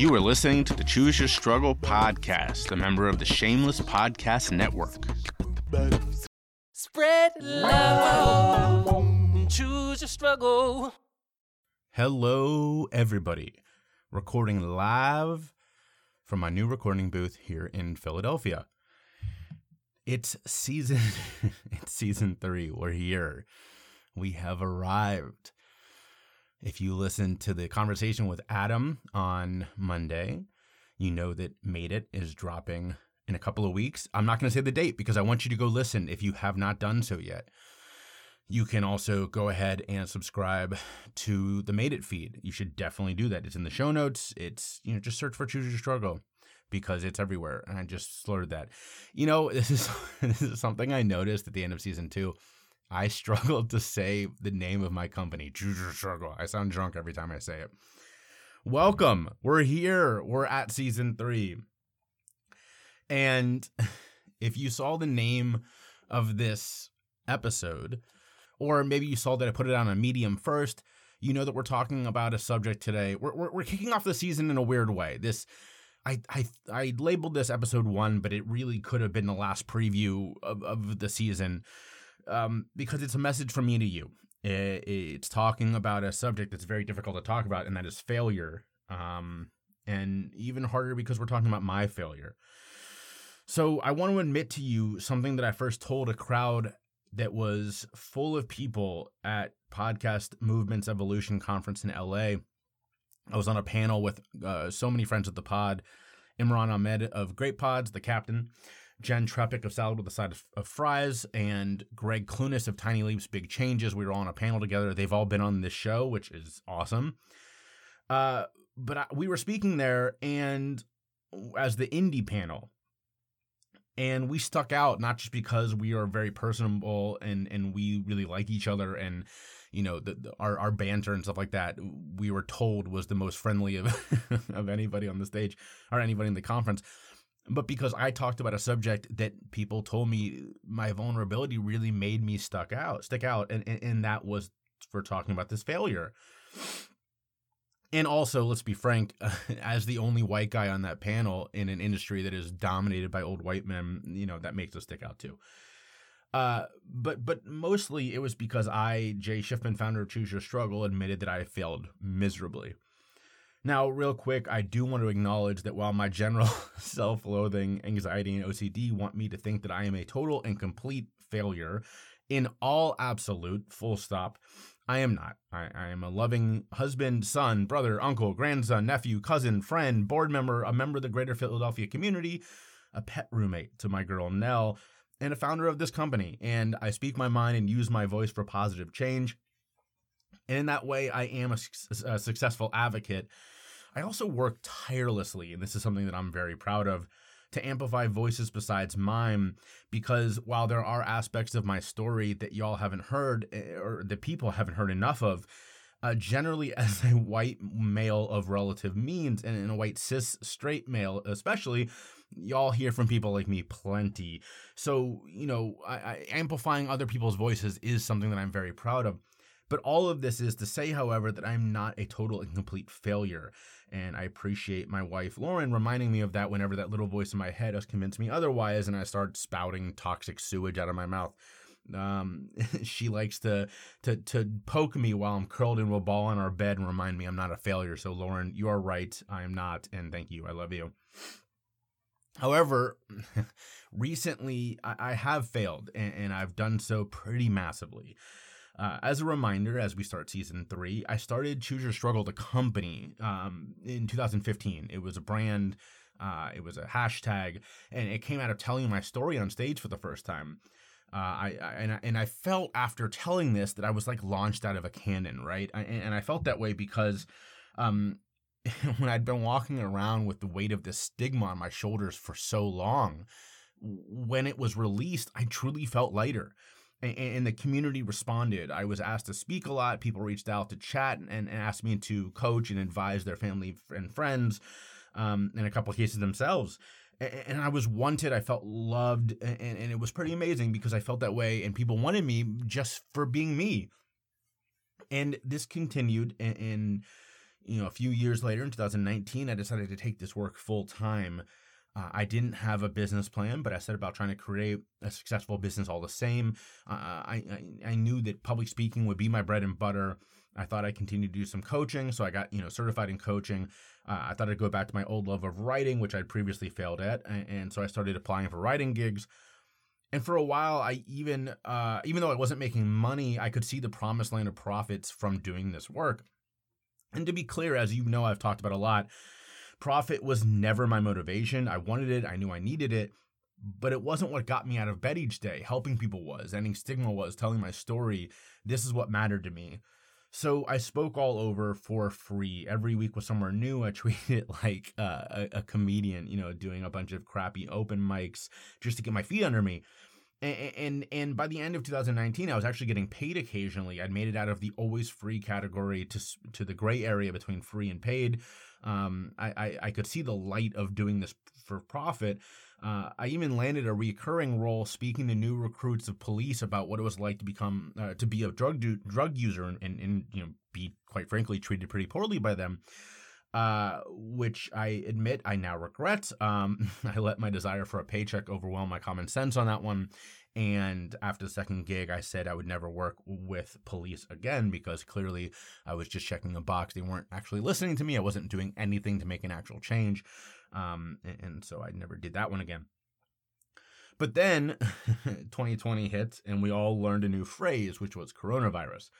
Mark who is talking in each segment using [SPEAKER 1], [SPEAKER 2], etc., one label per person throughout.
[SPEAKER 1] You are listening to the Choose Your Struggle podcast, a member of the Shameless Podcast Network.
[SPEAKER 2] Spread love. Choose your struggle.
[SPEAKER 1] Hello, everybody. Recording live from my new recording booth here in Philadelphia. It's season it's season 3. We're here. We have arrived. If you listen to the conversation with Adam on Monday, you know that Made It is dropping in a couple of weeks. I'm not going to say the date because I want you to go listen if you have not done so yet. You can also go ahead and subscribe to the Made It feed. You should definitely do that. It's in the show notes. It's, you know, just search for Choose Your Struggle because it's everywhere. And I just slurred that. You know, this is this is something I noticed at the end of season two. I struggled to say the name of my company, Struggle. I sound drunk every time I say it. Welcome. We're here. We're at season three. And if you saw the name of this episode, or maybe you saw that I put it on a medium first, you know that we're talking about a subject today. We're, we're, we're kicking off the season in a weird way. This, I, I, I labeled this episode one, but it really could have been the last preview of, of the season um, because it's a message from me to you. It, it's talking about a subject that's very difficult to talk about, and that is failure. Um, and even harder because we're talking about my failure. So I want to admit to you something that I first told a crowd that was full of people at Podcast Movements Evolution Conference in LA. I was on a panel with uh, so many friends of the pod Imran Ahmed of Great Pods, the captain, Jen Trepeck of Salad with a Side of, of, Fries, and Greg Clunis of Tiny Leaps Big Changes. We were all on a panel together. They've all been on this show, which is awesome. Uh, but I, we were speaking there, and as the indie panel, and we stuck out not just because we are very personable and and we really like each other and you know the, the, our our banter and stuff like that we were told was the most friendly of of anybody on the stage or anybody in the conference but because I talked about a subject that people told me my vulnerability really made me stuck out stick out and and, and that was for talking about this failure and also, let's be frank, as the only white guy on that panel in an industry that is dominated by old white men, you know, that makes us stick out too. Uh, but but mostly it was because I, Jay Schiffman, founder of Choose Your Struggle, admitted that I failed miserably. Now, real quick, I do want to acknowledge that while my general self loathing, anxiety, and OCD want me to think that I am a total and complete failure in all absolute, full stop, I am not. I, I, am a loving husband, son, brother, uncle, grandson, nephew, cousin, friend, board member, a member of the greater Philadelphia community, a pet roommate to my girl Nell, and a founder of this company. And I speak my mind and use my voice for positive change. And in that way, I am a, a successful advocate. I also work tirelessly, and this is something that I'm very proud of to amplify voices besides mine because while there are aspects of my story that y'all haven't heard eh, or that people haven't heard enough of, uh, generally as a white male of relative means and, and a white cis straight male especially y'all hear from people like me plenty so you know I, I, amplifying other people's voices is something that i'm very proud of but all of this is to say however that i'm not a total and complete failure and I appreciate my wife, Lauren, reminding me of that whenever that little voice in my head has convinced me otherwise and I start spouting toxic sewage out of my mouth. Um, she likes to, to, to poke me while I'm curled into a ball on our bed and remind me I'm not a failure. So, Lauren, you are right. I am not. And thank you. I love you. However, recently I, I have failed and, and I've done so pretty massively. Uh, as a reminder, as we start season three, I started Choose Your Struggle, the company, um, in 2015. It was a brand, uh, it was a hashtag, and it came out of telling my story on stage for the first time. Uh, I, I, and I and I felt after telling this that I was like launched out of a cannon, right? I, and I felt that way because um, when I'd been walking around with the weight of this stigma on my shoulders for so long, when it was released, I truly felt lighter and, the community responded. I was asked to speak a lot. People reached out to chat and, and asked me to coach and advise their family and friends, um, in a couple of cases themselves. And, I was wanted. I felt loved, and, and it was pretty amazing because I felt that way, and people wanted me just for being me. And this continued, and, and you know, a few years later in 2019, I decided to take this work full time. Uh, I didn't have a business plan, but I set about trying to create a successful business all the same. Uh, I, I, I knew that public speaking would be my bread and butter. I thought I'd continue to do some coaching, so I got you know certified in coaching. Uh, I thought I'd go back to my old love of writing, which I'd previously failed at, and, and so I started applying for writing gigs. And for a while, I even uh, even though I wasn't making money, I could see the promised land of profits from doing this work. And to be clear, as you know, I've talked about a lot, profit was never my motivation. I wanted it, I knew I needed it, but it wasn't what got me out of bed each day. Helping people was, ending stigma was, telling my story. This is what mattered to me. So I spoke all over for free. Every week was somewhere new. I treated it like uh, a, a comedian, you know, doing a bunch of crappy open mics just to get my feet under me. And, and and by the end of 2019, I was actually getting paid occasionally. I'd made it out of the always free category to to the gray area between free and paid. Um, I, I, I could see the light of doing this for profit. Uh, I even landed a recurring role speaking to new recruits of police about what it was like to become uh, to be a drug do- drug user and, and, and you know be quite frankly treated pretty poorly by them. Uh, which I admit I now regret. Um, I let my desire for a paycheck overwhelm my common sense on that one. And after the second gig, I said I would never work with police again because clearly I was just checking a box. They weren't actually listening to me. I wasn't doing anything to make an actual change. Um, and, and so I never did that one again. But then 2020 hit and we all learned a new phrase, which was coronavirus.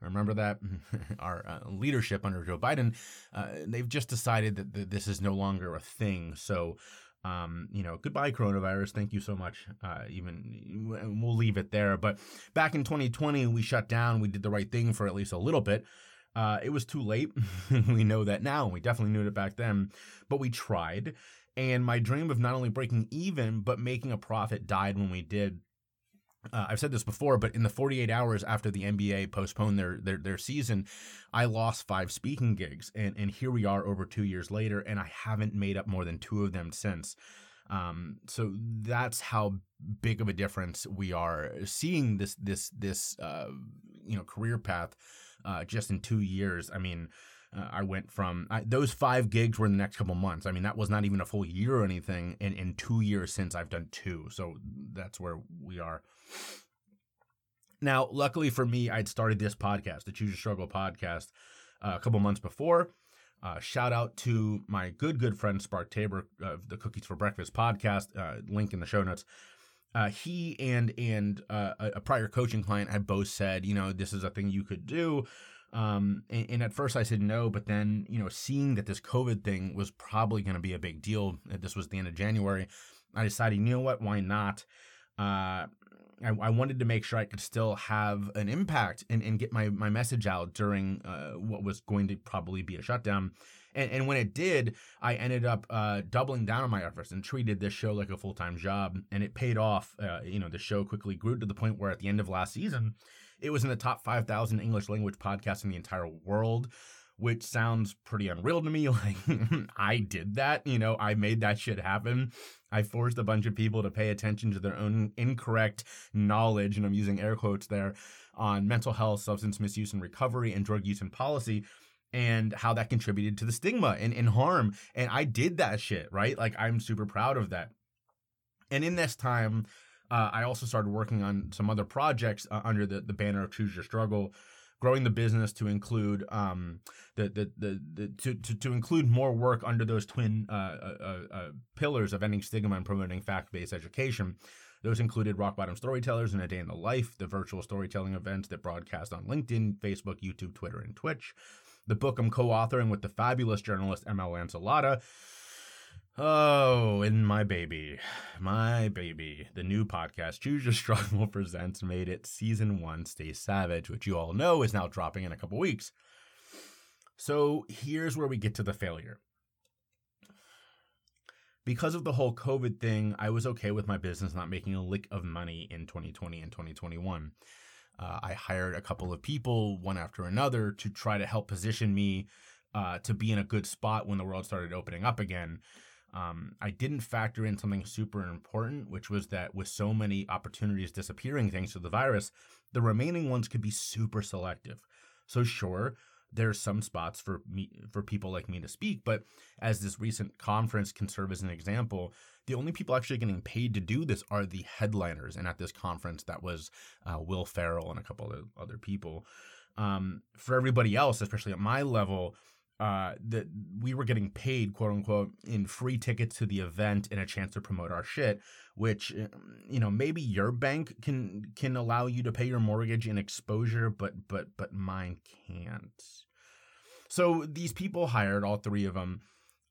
[SPEAKER 1] Remember that our uh, leadership under Joe Biden, uh, they've just decided that th- this is no longer a thing. So, um, you know, goodbye coronavirus. Thank you so much. Uh, even we'll leave it there. But back in 2020, we shut down. We did the right thing for at least a little bit. Uh, it was too late. we know that now. We definitely knew it back then, but we tried. And my dream of not only breaking even, but making a profit died when we did. Uh, I've said this before, but in the 48 hours after the NBA postponed their, their their season, I lost five speaking gigs, and and here we are over two years later, and I haven't made up more than two of them since. Um, so that's how big of a difference we are seeing this this this uh, you know career path uh, just in two years. I mean, uh, I went from I, those five gigs were in the next couple months. I mean, that was not even a full year or anything. And in two years since I've done two, so that's where we are. Now, luckily for me, I'd started this podcast, the Choose Your Struggle podcast, uh, a couple months before. Uh, shout out to my good, good friend Spark Tabor of the Cookies for Breakfast podcast. Uh, link in the show notes. Uh, he and and uh, a prior coaching client had both said, you know, this is a thing you could do. Um, and, and, at first I said no, but then you know, seeing that this COVID thing was probably going to be a big deal, this was the end of January, I decided, you know what, why not? Uh, I, I, wanted to make sure I could still have an impact and, and get my, my message out during uh, what was going to probably be a shutdown. And, and when it did, I ended up uh, doubling down on my efforts and treated this show like a full time job. And it paid off. Uh, you know, the show quickly grew to the point where at the end of last season, it was in the top 5,000 English language podcasts in the entire world which sounds pretty unreal to me. Like, I did that, you know, I made that shit happen. I forced a bunch of people to pay attention to their own incorrect knowledge, and I'm using air quotes there, on mental health, substance misuse and recovery, and drug use and policy, and how that contributed to the stigma and, and harm. And I did that shit, right? Like, I'm super proud of that. And in this time, uh, I also started working on some other projects uh, under the, the banner of Choose Your Struggle growing the business to include um, the, the, the, the to, to, to include more work under those twin uh, uh, uh, uh pillars of ending stigma and promoting fact-based education. Those included Rock Bottom Storytellers and A Day in the Life, the virtual storytelling events that broadcast on LinkedIn, Facebook, YouTube, Twitter, and Twitch. The book I'm co-authoring with the fabulous journalist ML Lancellotta, Oh, and my baby, my baby, the new podcast Choose Your Struggle presents Made It Season 1 Stay Savage, which you all know is now dropping in a couple weeks. So here's where we get to the failure. Because of the whole COVID thing, I was okay with my business not making a lick of money in 2020 and 2021. Uh, I hired a couple of people, one after another, to try to help position me uh, to be in a good spot when the world started opening up again. Um, I didn't factor in something super important, which was that with so many opportunities disappearing thanks to the virus, the remaining ones could be super selective. So, sure, there's some spots for me for people like me to speak. But as this recent conference can serve as an example, the only people actually getting paid to do this are the headliners. And at this conference, that was uh, Will Ferrell and a couple of other people. Um, for everybody else, especially at my level, uh, that we were getting paid, quote unquote, in free tickets to the event and a chance to promote our shit. Which, um, you know, maybe your bank can can allow you to pay your mortgage in exposure, but but but mine can't. So these people hired all three of them.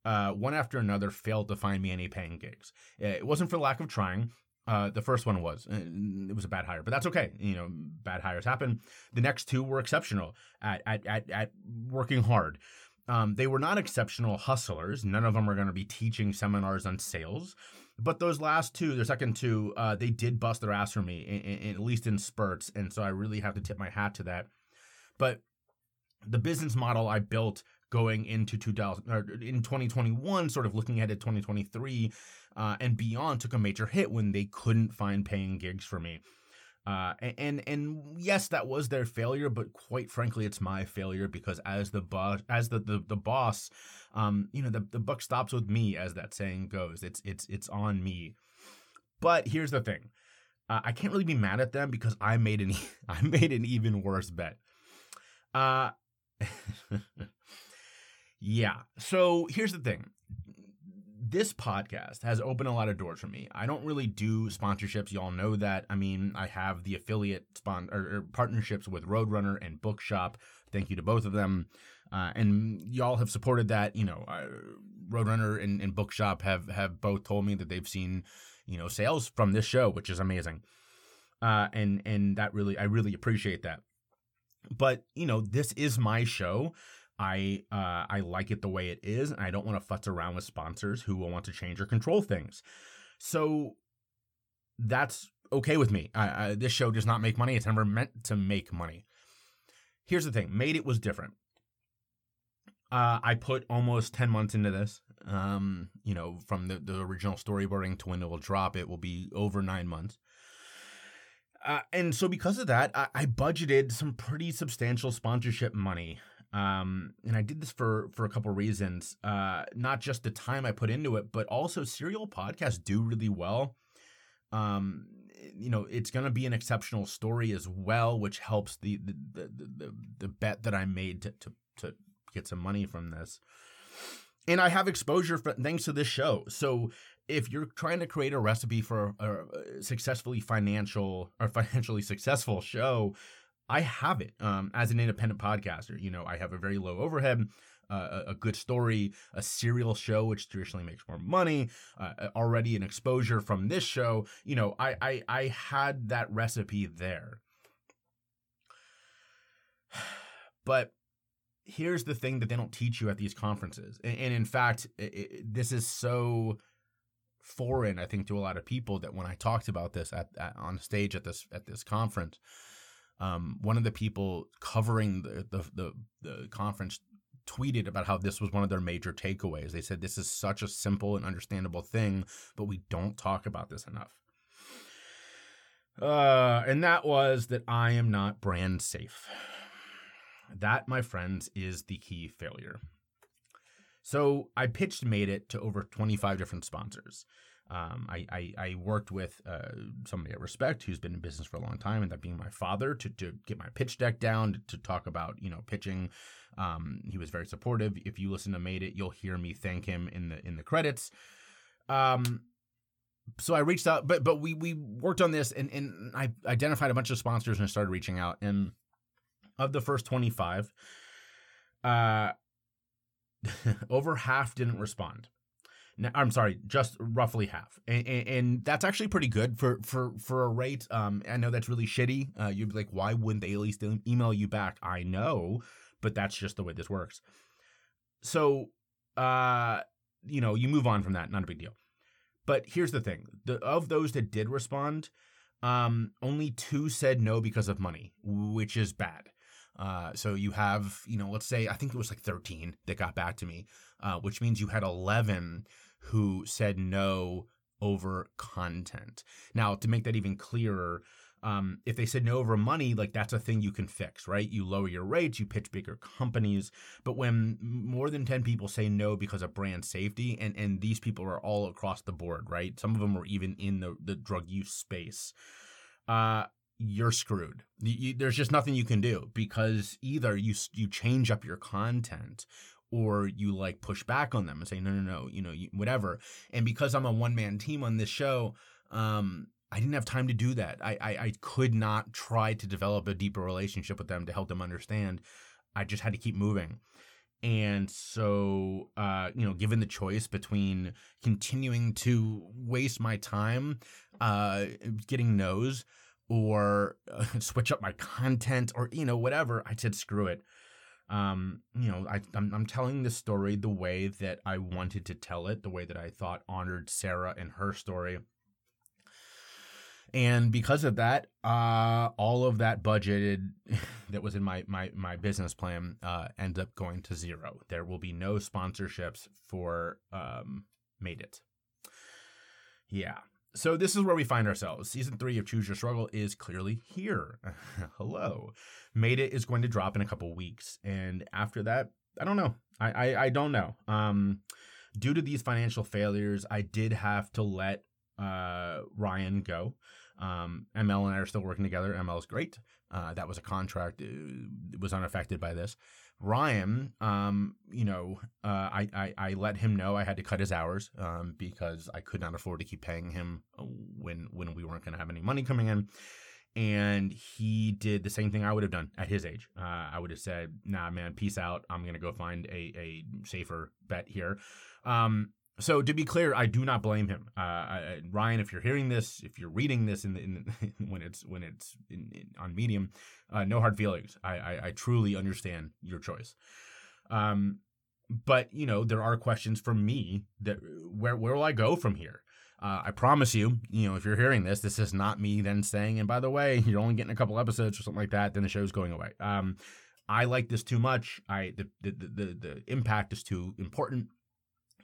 [SPEAKER 1] Uh, one after another failed to find me any paying gigs. It wasn't for lack of trying. Uh, the first one was it was a bad hire, but that's okay. You know, bad hires happen. The next two were exceptional at at at, at working hard. Um, they were not exceptional hustlers. None of them are going to be teaching seminars on sales. But those last two, the second two, uh, they did bust their ass for me, in, in, at least in spurts. And so I really have to tip my hat to that. But the business model I built going into 2000 or in 2021, sort of looking ahead at 2023 uh, and beyond, took a major hit when they couldn't find paying gigs for me. Uh, and and yes, that was their failure, but quite frankly, it's my failure because as the boss, as the the, the boss, um, you know, the, the buck stops with me, as that saying goes. It's it's it's on me. But here's the thing, uh, I can't really be mad at them because I made an I made an even worse bet. Uh, yeah. So here's the thing this podcast has opened a lot of doors for me. I don't really do sponsorships. Y'all know that. I mean, I have the affiliate spon- or, or partnerships with Roadrunner and Bookshop. Thank you to both of them. Uh, and y'all have supported that. You know, Roadrunner and, and Bookshop have have both told me that they've seen, you know, sales from this show, which is amazing. Uh, and and that really, I really appreciate that. But you know, this is my show. I uh, I like it the way it is, and I don't want to futz around with sponsors who will want to change or control things. So that's okay with me. I, I, this show does not make money. It's never meant to make money. Here's the thing: made it was different. Uh, I put almost ten months into this. Um, you know, from the, the original storyboarding to when it will drop, it will be over nine months. Uh, and so because of that, I, I budgeted some pretty substantial sponsorship money um, and I did this for for a couple reasons. Uh, not just the time I put into it, but also serial podcasts do really well. Um, you know, it's going to be an exceptional story as well, which helps the the the the, the bet that I made to, to to get some money from this. And I have exposure for, thanks to this show. So if you're trying to create a recipe for a, a successfully financial or financially successful show, I have it um, as an independent podcaster. You know, I have a very low overhead. Uh, a, good story, a serial show, which traditionally makes more money, uh, already an exposure from this show. You know, I, I I had that recipe there. But here's the thing that they don't teach you at these conferences, and, and in fact, it, it, this is so foreign, I think, to a lot of people that when I talked about this at, at on stage at this at this conference um, one of the people covering the, the, the the conference tweeted about how this was one of their major takeaways. They said this is such a simple and understandable thing, but we don't talk about this enough. Uh, and that was that I am not brand safe. That, my friends, is the key failure. So I pitched Made It to over 25 different sponsors. Um, I, I, I, worked with uh, somebody I respect who's been in business for a long time, and that being my father, to, to get my pitch deck down, to, to talk about you know pitching. Um, he was very supportive. If you listen to Made It, you'll hear me thank him in the in the credits. Um, so I reached out, but but we we worked on this, and and I identified a bunch of sponsors and started reaching out. And of the first twenty five, uh, over half didn't respond. I'm sorry, just roughly half, and, and, and, that's actually pretty good for for for a rate. Um, I know that's really shitty. Uh, you'd be like, why wouldn't they at least email you back? I know, but that's just the way this works. So, uh, you know, you move on from that, not a big deal. But here's the thing: the of those that did respond, um, only two said no because of money, which is bad. Uh, so you have, you know, let's say I think it was like 13 that got back to me, uh, which means you had 11 who said no over content. Now, to make that even clearer, Um, if they said no over money, like that's a thing you can fix, right? You lower your rates, you pitch bigger companies. But when more than 10 people say no because of brand safety, and, and these people are all across the board, right? Some of them were even in the, the drug use space. Uh, you're screwed. You, you, there's just nothing you can do because either you you change up your content or you like push back on them and say no no no you know you, whatever. And because I'm a one man team on this show, um, I didn't have time to do that. I, I, I could not try to develop a deeper relationship with them to help them understand. I just had to keep moving. And so, uh, you know, given the choice between continuing to waste my time uh, getting no's or uh, switch up my content or, you know, whatever, I said, screw it. Um, you know, I, I'm, I'm telling this story the way that I wanted to tell it, the way that I thought honored Sarah and her story and because of that, uh, all of that budgeted that was in my my my business plan uh, ended up going to zero. There will be no sponsorships for um, Made It. Yeah. So this is where we find ourselves. Season three of Choose Your Struggle is clearly here. Hello. Made It is going to drop in a couple weeks, and after that, I don't know. I I, I don't know. Um, due to these financial failures, I did have to let uh, Ryan go. Um, ML and I are still working together. ML is great. Uh, that was a contract. It uh, was unaffected by this. Ryan, um, you know, uh, I, I, I let him know I had to cut his hours um, because I could not afford to keep paying him when when we weren't going to have any money coming in. And he did the same thing I would have done at his age. Uh, I would have said, "Nah, man, peace out. I'm going to go find a a safer bet here." Um, so to be clear, I do not blame him. Uh, I, Ryan, if you're hearing this, if you're reading this in, the, in the, when it's when it's in, in, on Medium, uh, no hard feelings. I, I, I truly understand your choice. Um, but you know there are questions from me that where where will I go from here? Uh, I promise you, you know, if you're hearing this, this is not me then saying, and by the way, you're only getting a couple episodes or something like that, then the show's going away. Um, I like this too much. I the the the, the impact is too important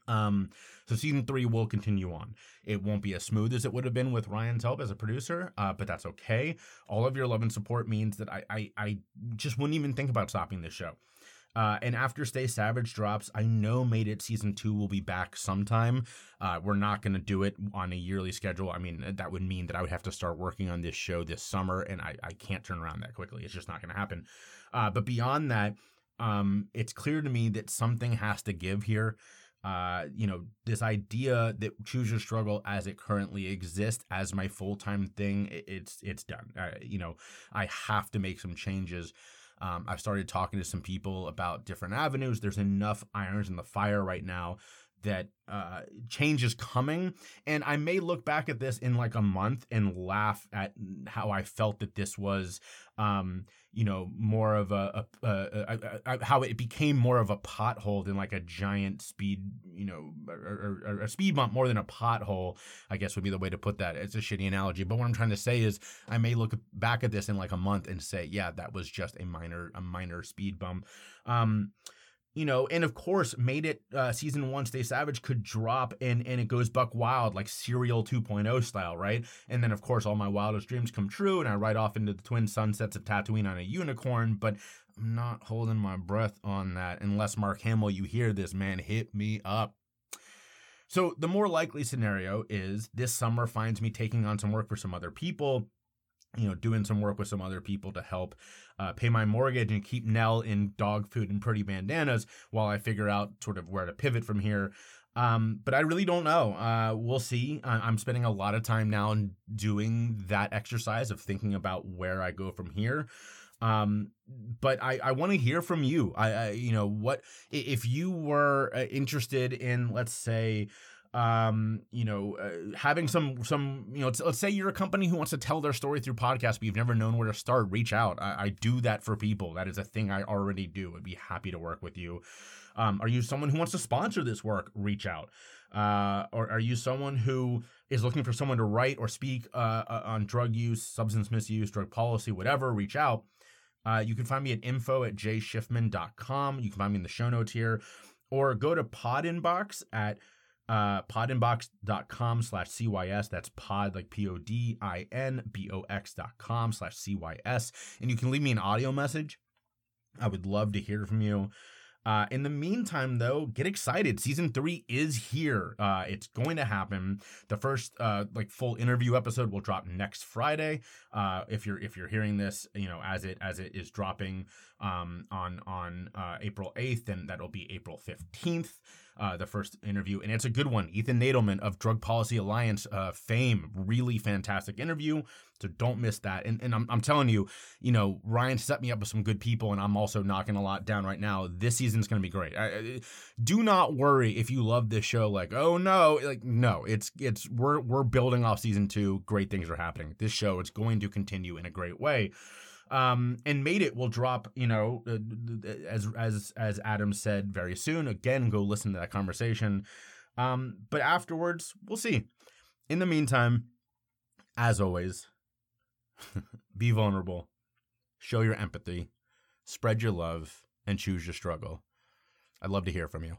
[SPEAKER 1] um, so season three will continue on. It won't be as smooth as it would have been with Ryan's help as a producer, uh, but that's okay. All of your love and support means that I, I, I just wouldn't even think about stopping this show. Uh, and after Stay Savage drops, I know Made It season two will be back sometime. Uh, we're not going to do it on a yearly schedule. I mean, that would mean that I would have to start working on this show this summer, and I, I can't turn around that quickly. It's just not going to happen. Uh, but beyond that, um, it's clear to me that something has to give here uh, you know, this idea that choose your struggle as it currently exists as my full time thing, it's it's done. You know, I have to make some changes. Um, I've started talking to some people about different avenues. There's enough irons in the fire right now that uh, change is coming. And I may look back at this in like a month and laugh at how I felt that this was, um, you know, more of a, a, a, a, how it became more of a pothole than like a giant speed, you know, or, or, or, a speed bump more than a pothole, I guess would be the way to put that. It's a shitty analogy. But what I'm trying to say is I may look back at this in like a month and say, yeah, that was just a minor, a minor speed bump. Um, you know, and of course, made it uh, season one, Stay Savage could drop and and it goes buck wild like Serial 2.0 style, right? And then of course, all my wildest dreams come true, and I ride off into the twin sunsets of Tatooine on a unicorn. But I'm not holding my breath on that unless Mark Hamill, you hear this, man, hit me up. So the more likely scenario is this summer finds me taking on some work for some other people you know, doing some work with some other people to help uh, pay my mortgage and keep Nell in dog food and pretty bandanas while I figure out sort of where to pivot from here. Um, but I really don't know. Uh, we'll see. I'm spending a lot of time now in doing that exercise of thinking about where I go from here. Um, but I, I want to hear from you. I, I, you know, what if you were uh, interested in, let's say, um, you know, uh, having some some you know, let's, say you're a company who wants to tell their story through podcast, but you've never known where to start. Reach out. I, I do that for people. That is a thing I already do. I'd be happy to work with you. Um, are you someone who wants to sponsor this work? Reach out. Uh, or are you someone who is looking for someone to write or speak uh, uh on drug use, substance misuse, drug policy, whatever? Reach out. Uh, you can find me at info at jschiffman.com. You can find me in the show notes here, or go to Pod Inbox at uh, podinbox.com slash CYS. That's pod like P O D I N B O X dot com slash CYS. And you can leave me an audio message. I would love to hear from you. Uh, in the meantime, though, get excited. Season three is here. Uh, it's going to happen. The first uh, like full interview episode will drop next Friday. Uh, if you're if you're hearing this, you know as it as it is dropping um, on on uh, April eighth, then that'll be April fifteenth uh, the first interview, and it's a good one. Ethan Nadelmann of Drug Policy Alliance uh, fame, really fantastic interview. So don't miss that. And, and I'm, I'm telling you, you know, Ryan set me up with some good people, and I'm also knocking a lot down right now. This season's going to be great. I, I, do not worry if you love this show. Like, oh no, like no, it's it's we're we're building off season two. Great things are happening. This show is going to continue in a great way um, and made it will drop you know uh, as as as adam said very soon again go listen to that conversation. Um, but afterwards we'll see. In the meantime as always be vulnerable show your empathy spread your love and choose your struggle. I'd love to hear from you